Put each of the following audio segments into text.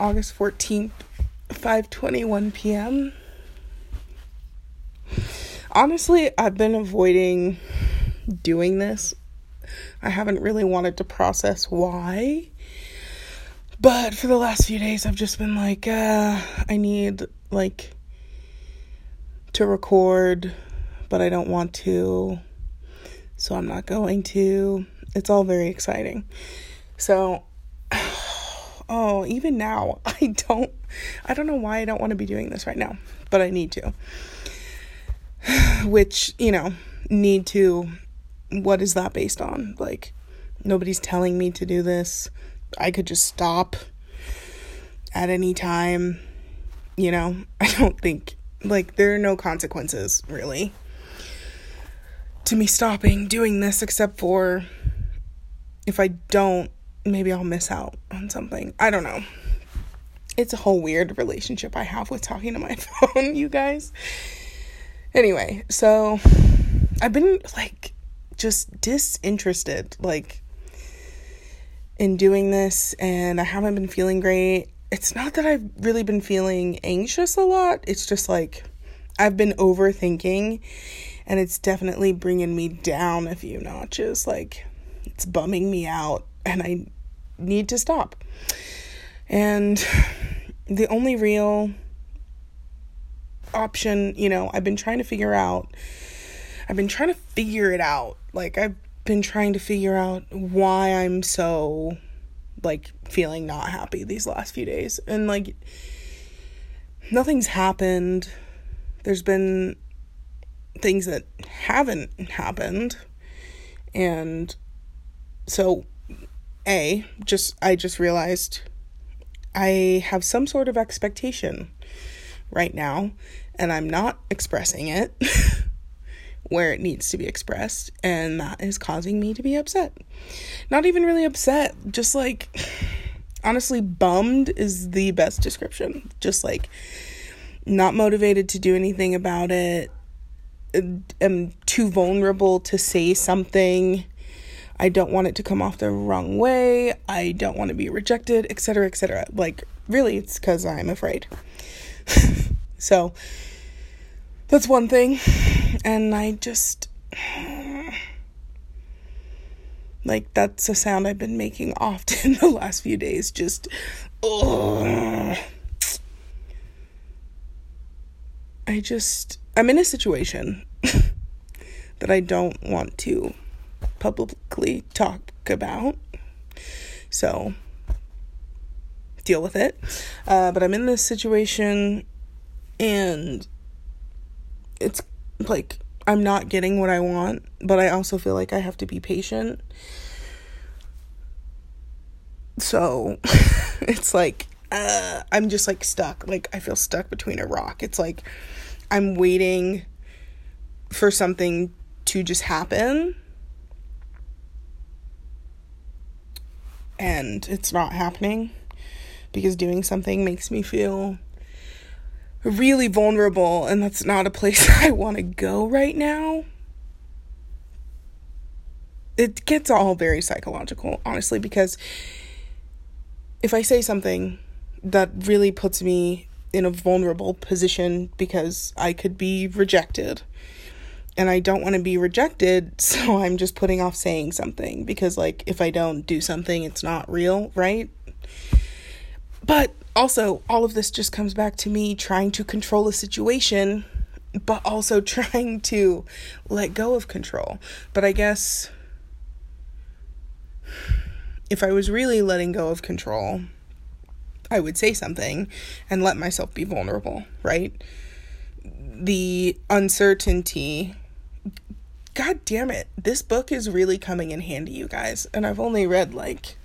August 14th, 5:21 p.m. Honestly, I've been avoiding doing this. I haven't really wanted to process why. But for the last few days I've just been like uh I need like to record, but I don't want to. So I'm not going to. It's all very exciting. So oh, even now, I don't I don't know why I don't want to be doing this right now, but I need to. Which, you know, need to what is that based on? Like nobody's telling me to do this. I could just stop at any time. You know, I don't think like there are no consequences really to me stopping doing this except for if I don't maybe I'll miss out on something. I don't know. It's a whole weird relationship I have with talking to my phone, you guys. Anyway, so I've been like just disinterested like in doing this and I haven't been feeling great. It's not that I've really been feeling anxious a lot. It's just like I've been overthinking and it's definitely bringing me down a few notches. Like it's bumming me out and I need to stop. And the only real option, you know, I've been trying to figure out, I've been trying to figure it out. Like, I've been trying to figure out why I'm so, like, feeling not happy these last few days. And, like, nothing's happened. There's been things that haven't happened. And so a, just I just realized I have some sort of expectation right now and I'm not expressing it where it needs to be expressed and that is causing me to be upset. Not even really upset, just like honestly bummed is the best description. Just like not motivated to do anything about it. am too vulnerable to say something I don't want it to come off the wrong way. I don't want to be rejected, etc., etc. Like, really, it's because I'm afraid. so, that's one thing. And I just. Like, that's a sound I've been making often the last few days. Just. Oh. I just. I'm in a situation that I don't want to publicly talk about. So, deal with it. Uh, but I'm in this situation and it's like I'm not getting what I want, but I also feel like I have to be patient. So, it's like uh, I'm just like stuck. Like I feel stuck between a rock. It's like I'm waiting for something to just happen and it's not happening because doing something makes me feel really vulnerable and that's not a place I want to go right now. It gets all very psychological, honestly, because if I say something that really puts me in a vulnerable position because I could be rejected and I don't want to be rejected, so I'm just putting off saying something because, like, if I don't do something, it's not real, right? But also, all of this just comes back to me trying to control a situation, but also trying to let go of control. But I guess if I was really letting go of control, I would say something and let myself be vulnerable, right? The uncertainty God damn it. This book is really coming in handy, you guys. And I've only read like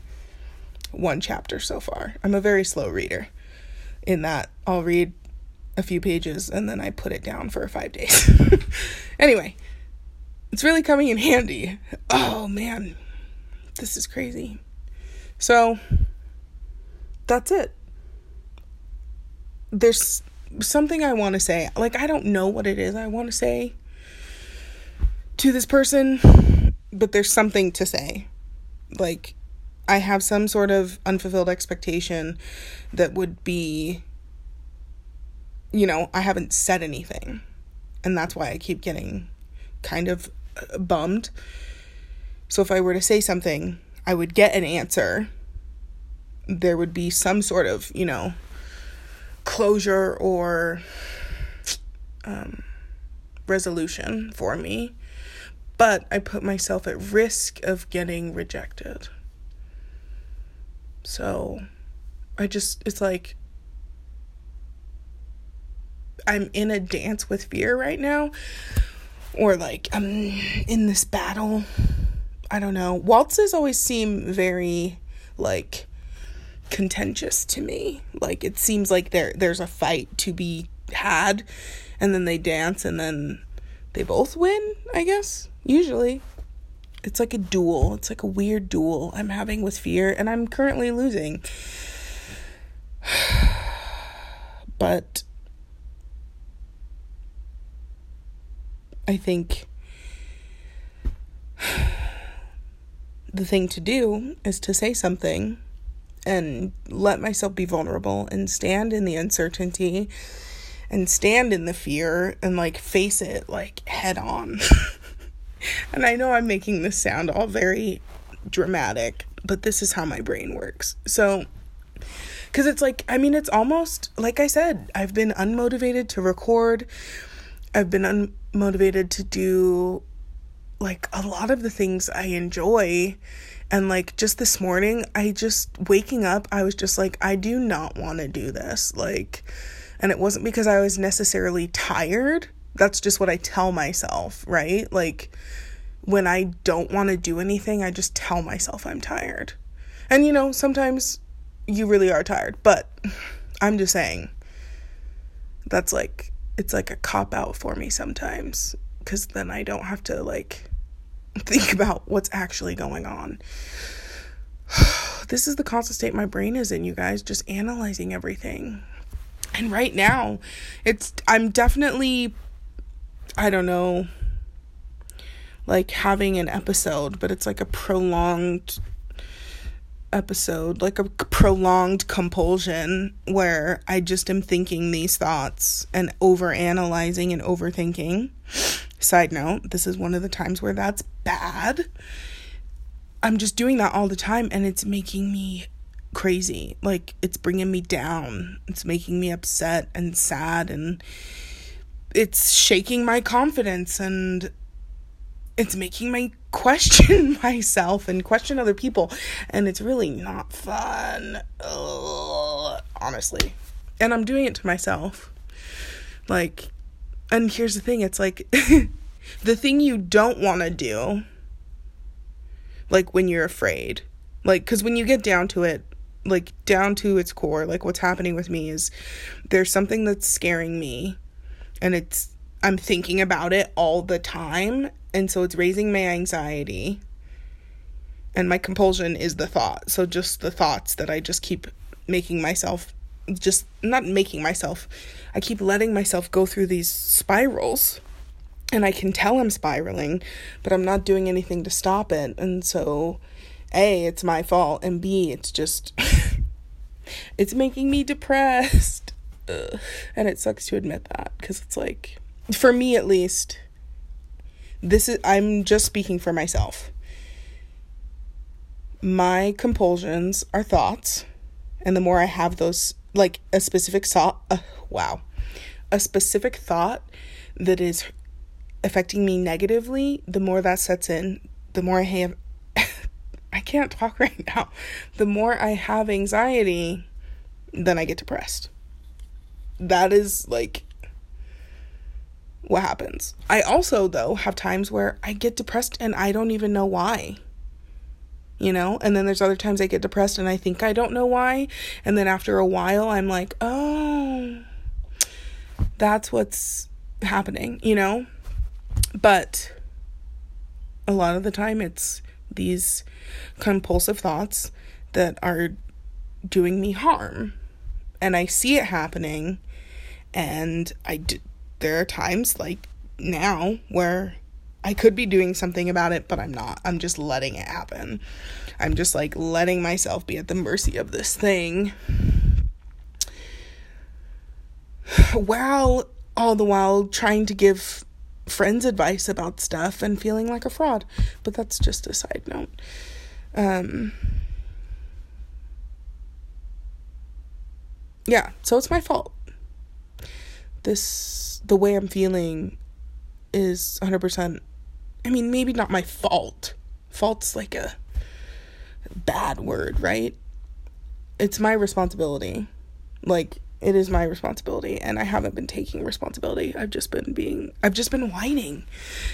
one chapter so far. I'm a very slow reader in that I'll read a few pages and then I put it down for five days. anyway, it's really coming in handy. Oh man, this is crazy. So that's it. There's something I want to say. Like, I don't know what it is I want to say to this person, but there's something to say. Like, I have some sort of unfulfilled expectation that would be, you know, I haven't said anything. And that's why I keep getting kind of uh, bummed. So if I were to say something, I would get an answer. There would be some sort of, you know, closure or um, resolution for me. But I put myself at risk of getting rejected. So I just, it's like, I'm in a dance with fear right now. Or like, I'm in this battle. I don't know. Waltzes always seem very, like, contentious to me. Like, it seems like there there's a fight to be had, and then they dance, and then they both win, I guess, usually it's like a duel. It's like a weird duel I'm having with fear, and I'm currently losing. but I think the thing to do is to say something and let myself be vulnerable and stand in the uncertainty and stand in the fear and like face it like head on. and I know I'm making this sound all very dramatic, but this is how my brain works. So, because it's like, I mean, it's almost like I said, I've been unmotivated to record, I've been unmotivated to do like a lot of the things I enjoy. And like just this morning, I just waking up, I was just like, I do not want to do this. Like, and it wasn't because I was necessarily tired that's just what I tell myself, right? Like when I don't want to do anything, I just tell myself I'm tired. And you know, sometimes you really are tired, but I'm just saying that's like it's like a cop out for me sometimes cuz then I don't have to like think about what's actually going on. this is the constant state my brain is in, you guys, just analyzing everything. And right now, it's I'm definitely I don't know, like having an episode, but it's like a prolonged episode, like a prolonged compulsion where I just am thinking these thoughts and over analyzing and overthinking. Side note, this is one of the times where that's bad. I'm just doing that all the time and it's making me crazy. Like it's bringing me down. It's making me upset and sad and it's shaking my confidence and it's making me question myself and question other people and it's really not fun Ugh, honestly and i'm doing it to myself like and here's the thing it's like the thing you don't want to do like when you're afraid like cuz when you get down to it like down to its core like what's happening with me is there's something that's scaring me and it's I'm thinking about it all the time and so it's raising my anxiety and my compulsion is the thought. So just the thoughts that I just keep making myself just not making myself I keep letting myself go through these spirals and I can tell I'm spiraling but I'm not doing anything to stop it. And so a it's my fault and b it's just it's making me depressed Ugh. And it sucks to admit that because it's like, for me at least, this is, I'm just speaking for myself. My compulsions are thoughts. And the more I have those, like a specific thought, uh, wow, a specific thought that is affecting me negatively, the more that sets in, the more I have, can't talk right now, the more I have anxiety, then I get depressed that is like what happens. I also, though, have times where I get depressed and I don't even know why. You know? And then there's other times I get depressed and I think I don't know why. And then after a while, I'm like, oh, that's what's happening, you know? But a lot of the time, it's these compulsive thoughts that are doing me harm. And I see it happening and I d- there are times like now where I could be doing something about it, but I'm not. I'm just letting it happen. I'm just like letting myself be at the mercy of this thing. While all the while trying to give friends advice about stuff and feeling like a fraud. But that's just a side note. Um, yeah, so it's my fault. This, the way I'm feeling is 100%. I mean, maybe not my fault. Fault's like a bad word, right? It's my responsibility. Like, it is my responsibility and I haven't been taking responsibility. I've just been being I've just been whining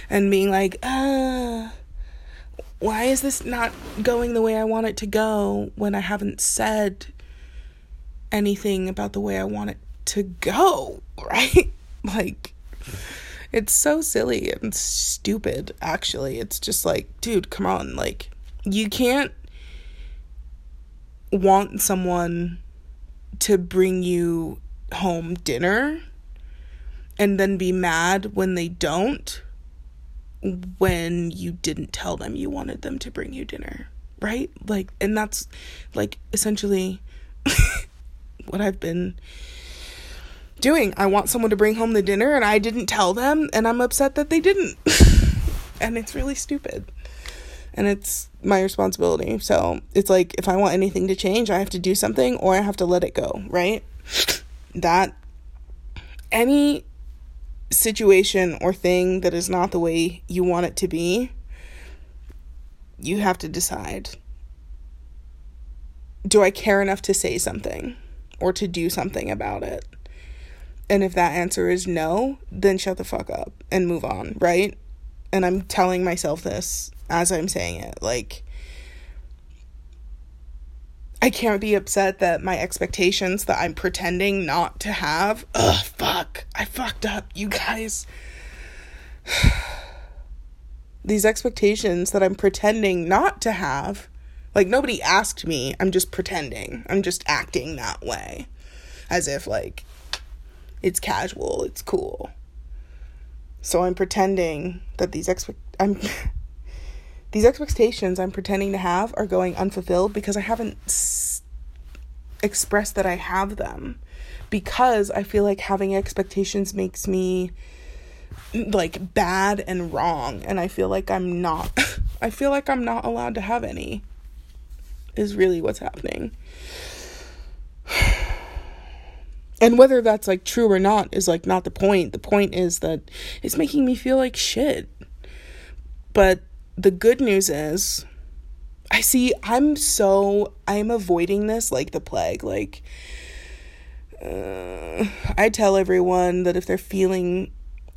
and being like, uh why is this not going the way I want it to go when I haven't said anything about the way I want it to go, right? like it's so silly and stupid actually. It's just like, dude, come on, like you can't want someone to bring you home dinner and then be mad when they don't when you didn't tell them you wanted them to bring you dinner, right? Like, and that's like essentially what I've been doing. I want someone to bring home the dinner and I didn't tell them, and I'm upset that they didn't. and it's really stupid. And it's my responsibility. So it's like if I want anything to change, I have to do something or I have to let it go, right? That any situation or thing that is not the way you want it to be, you have to decide do I care enough to say something or to do something about it? And if that answer is no, then shut the fuck up and move on, right? And I'm telling myself this as I'm saying it. Like, I can't be upset that my expectations that I'm pretending not to have. Ugh, fuck. I fucked up, you guys. These expectations that I'm pretending not to have. Like, nobody asked me. I'm just pretending. I'm just acting that way. As if, like, it's casual, it's cool. So I'm pretending that these expect I'm these expectations I'm pretending to have are going unfulfilled because I haven't s- expressed that I have them. Because I feel like having expectations makes me mm, like bad and wrong and I feel like I'm not I feel like I'm not allowed to have any is really what's happening. And whether that's like true or not is like not the point. The point is that it's making me feel like shit. But the good news is I see I'm so I'm avoiding this like the plague. Like uh, I tell everyone that if they're feeling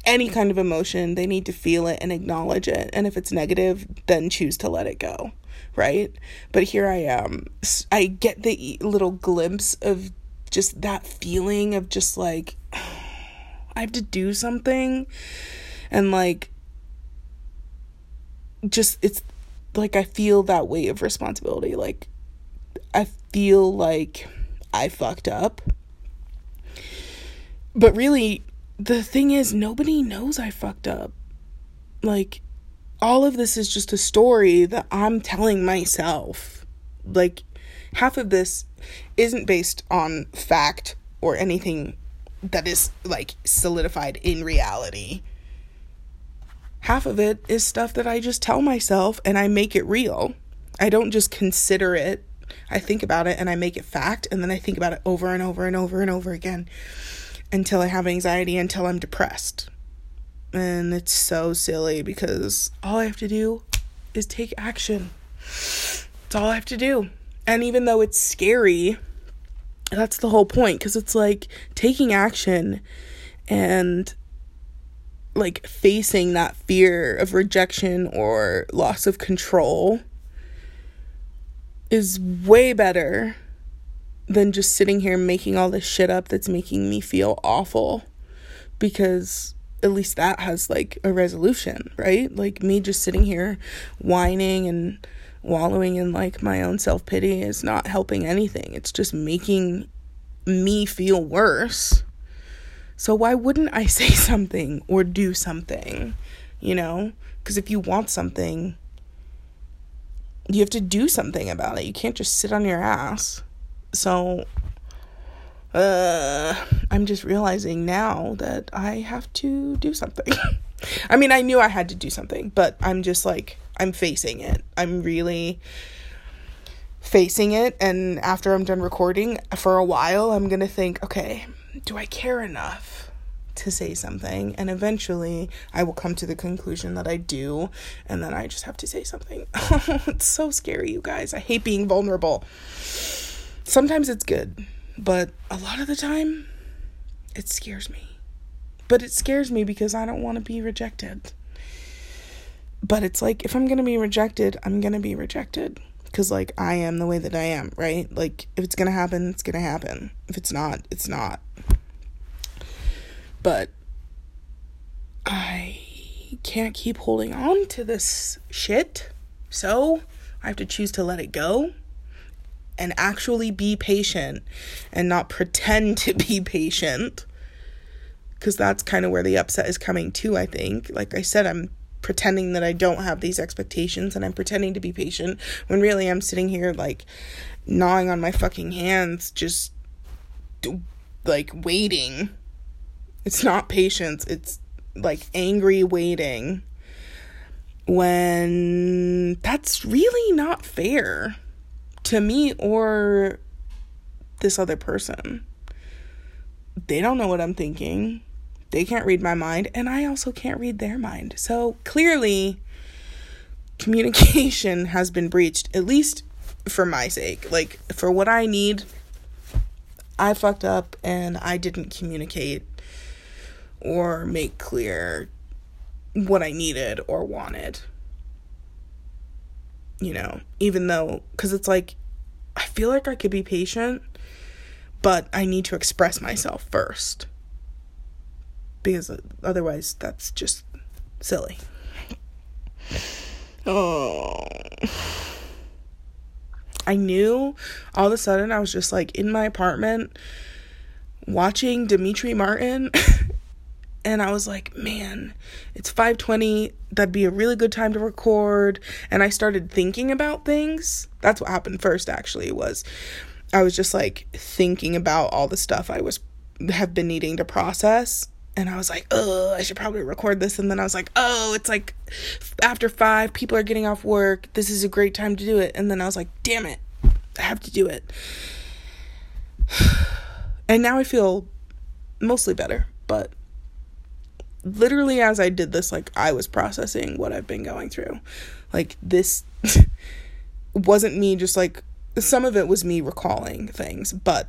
any kind of emotion, they need to feel it and acknowledge it. And if it's negative, then choose to let it go, right? But here I am. I get the little glimpse of just that feeling of just like I have to do something and like just it's like I feel that weight of responsibility. Like I feel like I fucked up. But really the thing is nobody knows I fucked up. Like all of this is just a story that I'm telling myself. Like half of this isn't based on fact or anything that is like solidified in reality. Half of it is stuff that I just tell myself and I make it real. I don't just consider it. I think about it and I make it fact and then I think about it over and over and over and over again until I have anxiety, until I'm depressed. And it's so silly because all I have to do is take action. That's all I have to do. And even though it's scary, that's the whole point because it's like taking action and like facing that fear of rejection or loss of control is way better than just sitting here making all this shit up that's making me feel awful because at least that has like a resolution, right? Like me just sitting here whining and wallowing in like my own self pity is not helping anything. It's just making me feel worse. So why wouldn't I say something or do something? You know, Because if you want something, you have to do something about it. You can't just sit on your ass. So, uh, I'm just realizing now that I have to do something. I mean, I knew I had to do something, but I'm just like, I'm facing it. I'm really facing it. And after I'm done recording for a while, I'm going to think, okay, do I care enough to say something? And eventually I will come to the conclusion that I do. And then I just have to say something. it's so scary, you guys. I hate being vulnerable. Sometimes it's good, but a lot of the time, it scares me. But it scares me because I don't want to be rejected. But it's like, if I'm going to be rejected, I'm going to be rejected. Because, like, I am the way that I am, right? Like, if it's to happen, it's to happen. If it's not, it's not. But I can't keep holding on to this shit. So I have to choose to let it go and actually be patient and not pretend to be patient because that's kind of where the upset is coming to, I think. Like I said, I'm pretending that I don't have these expectations and I'm pretending to be patient when really I'm sitting here like gnawing on my fucking hands, just like waiting. It's not patience, it's like angry waiting when that's really not fair to me or this other person. They don't know what I'm thinking. They can't read my mind, and I also can't read their mind. So clearly, communication has been breached, at least for my sake. Like, for what I need, I fucked up and I didn't communicate or make clear what I needed or wanted. You know, even though, because it's like, I feel like I could be patient, but I need to express myself first because otherwise that's just silly. Oh. I knew all of a sudden I was just like in my apartment watching Demetri Martin and I was like, "Man, it's 5:20. That'd be a really good time to record." And I started thinking about things. That's what happened first actually was I was just like thinking about all the stuff I was have been needing to process and I was like, oh, I should probably record this. And then I was like, oh, it's like after five, people are getting off work. This is a great time to do it. And then I was like, damn it, I have to do it. And now I feel mostly better, but literally as I did this, like I was processing what I've been going through. Like this wasn't me just like some of it was me recalling things, but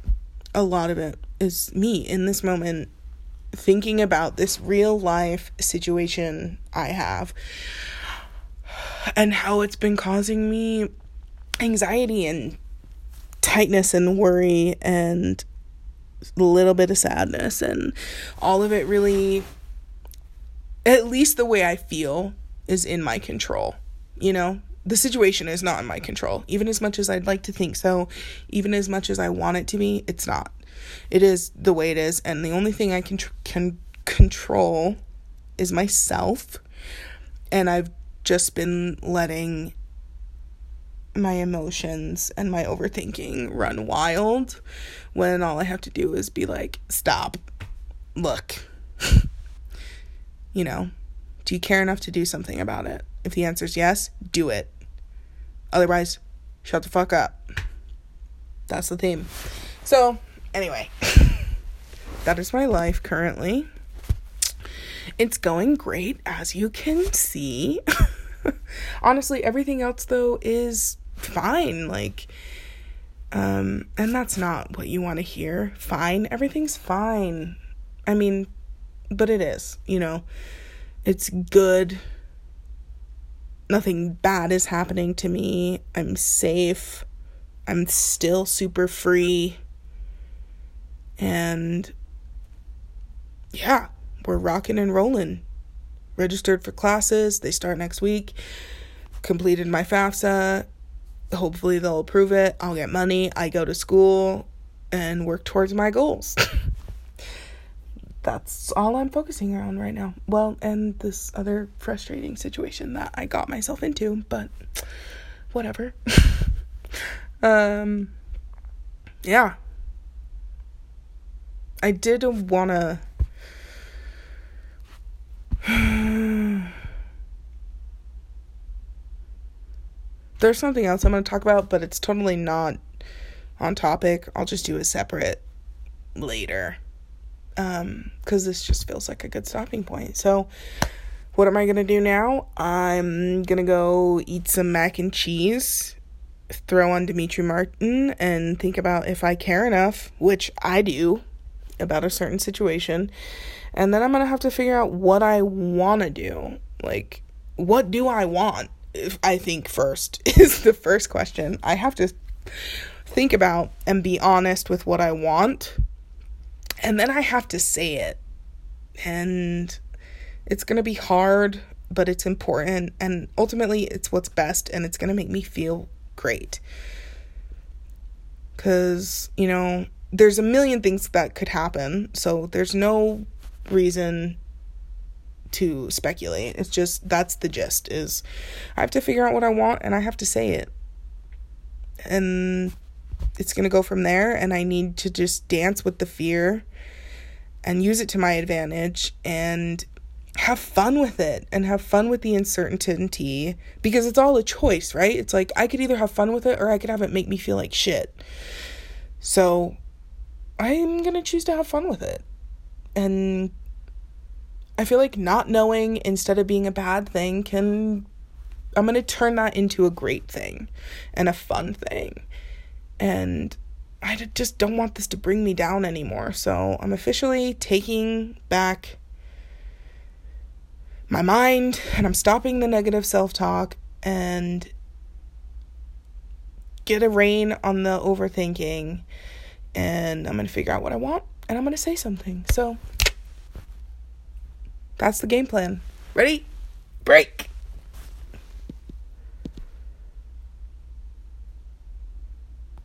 a lot of it is me in this moment thinking about this real life situation I have and how it's been causing me anxiety and tightness and worry and a little bit of sadness and all of it really at least the way I feel is in my control you know the situation is not in my control even as much as I'd like to think so even as much as I want it to be it's not it is the way it is, and the only thing I can tr- can control is myself. And I've just been letting my emotions and my overthinking run wild when all I have to do is be like, stop, look. you know, do you care enough to do something about it? If the answer is yes, do it. Otherwise, shut the fuck up. That's the theme. So, Anyway, that is my life currently. It's going great, as you can see. Honestly, everything else, though, is fine. Like, um, and that's not what you want to hear. Fine. Everything's fine. I mean, but it is, you know, it's good. Nothing bad is happening to me. I'm safe. I'm still super free. And yeah, we're rocking and rolling. Registered for classes, they start next week. Completed my FAFSA. Hopefully, they'll approve it. I'll get money. I go to school and work towards my goals. that's all I'm focusing on right now. Well, and this other frustrating situation that I got myself into, but whatever. um yeah. I did want to There's something else I'm going to talk about, but it's totally not on topic. I'll just do a separate later um because this just feels like a good stopping point. So what am i gonna do now? I'm gonna go eat some mac and cheese throw on Demetri martin and think about if i care enough which i do about a certain situation. And then i'm gonna have to figure out what i want to do. Like what do i want? If i think first is the first question. I have to think about and be honest with what i want and then I have to say it. And it's going to be hard, but it's important. And ultimately, it's what's best and it's going to make me feel great. Because, you know, there's a million things that could happen. So there's no reason to speculate. It's just that's the gist is I have to figure out what I want and I have to say it. And it's going to go from there and I need to just dance with the fear and use it to my advantage and have fun with it and have fun with the uncertainty because it's all a choice, right? It's like I could either have fun with it or I could have it make me feel like shit. So I'm going to choose to have fun with it. And I feel like not knowing instead of being a bad thing can I'm going to turn that into a great thing and a fun thing. And I just don't want this to bring me down anymore. So I'm officially taking back my mind and I'm stopping the negative self talk and get a rein on the overthinking. And I'm going to figure out what I want and I'm going to say something. So that's the game plan. Ready? Break.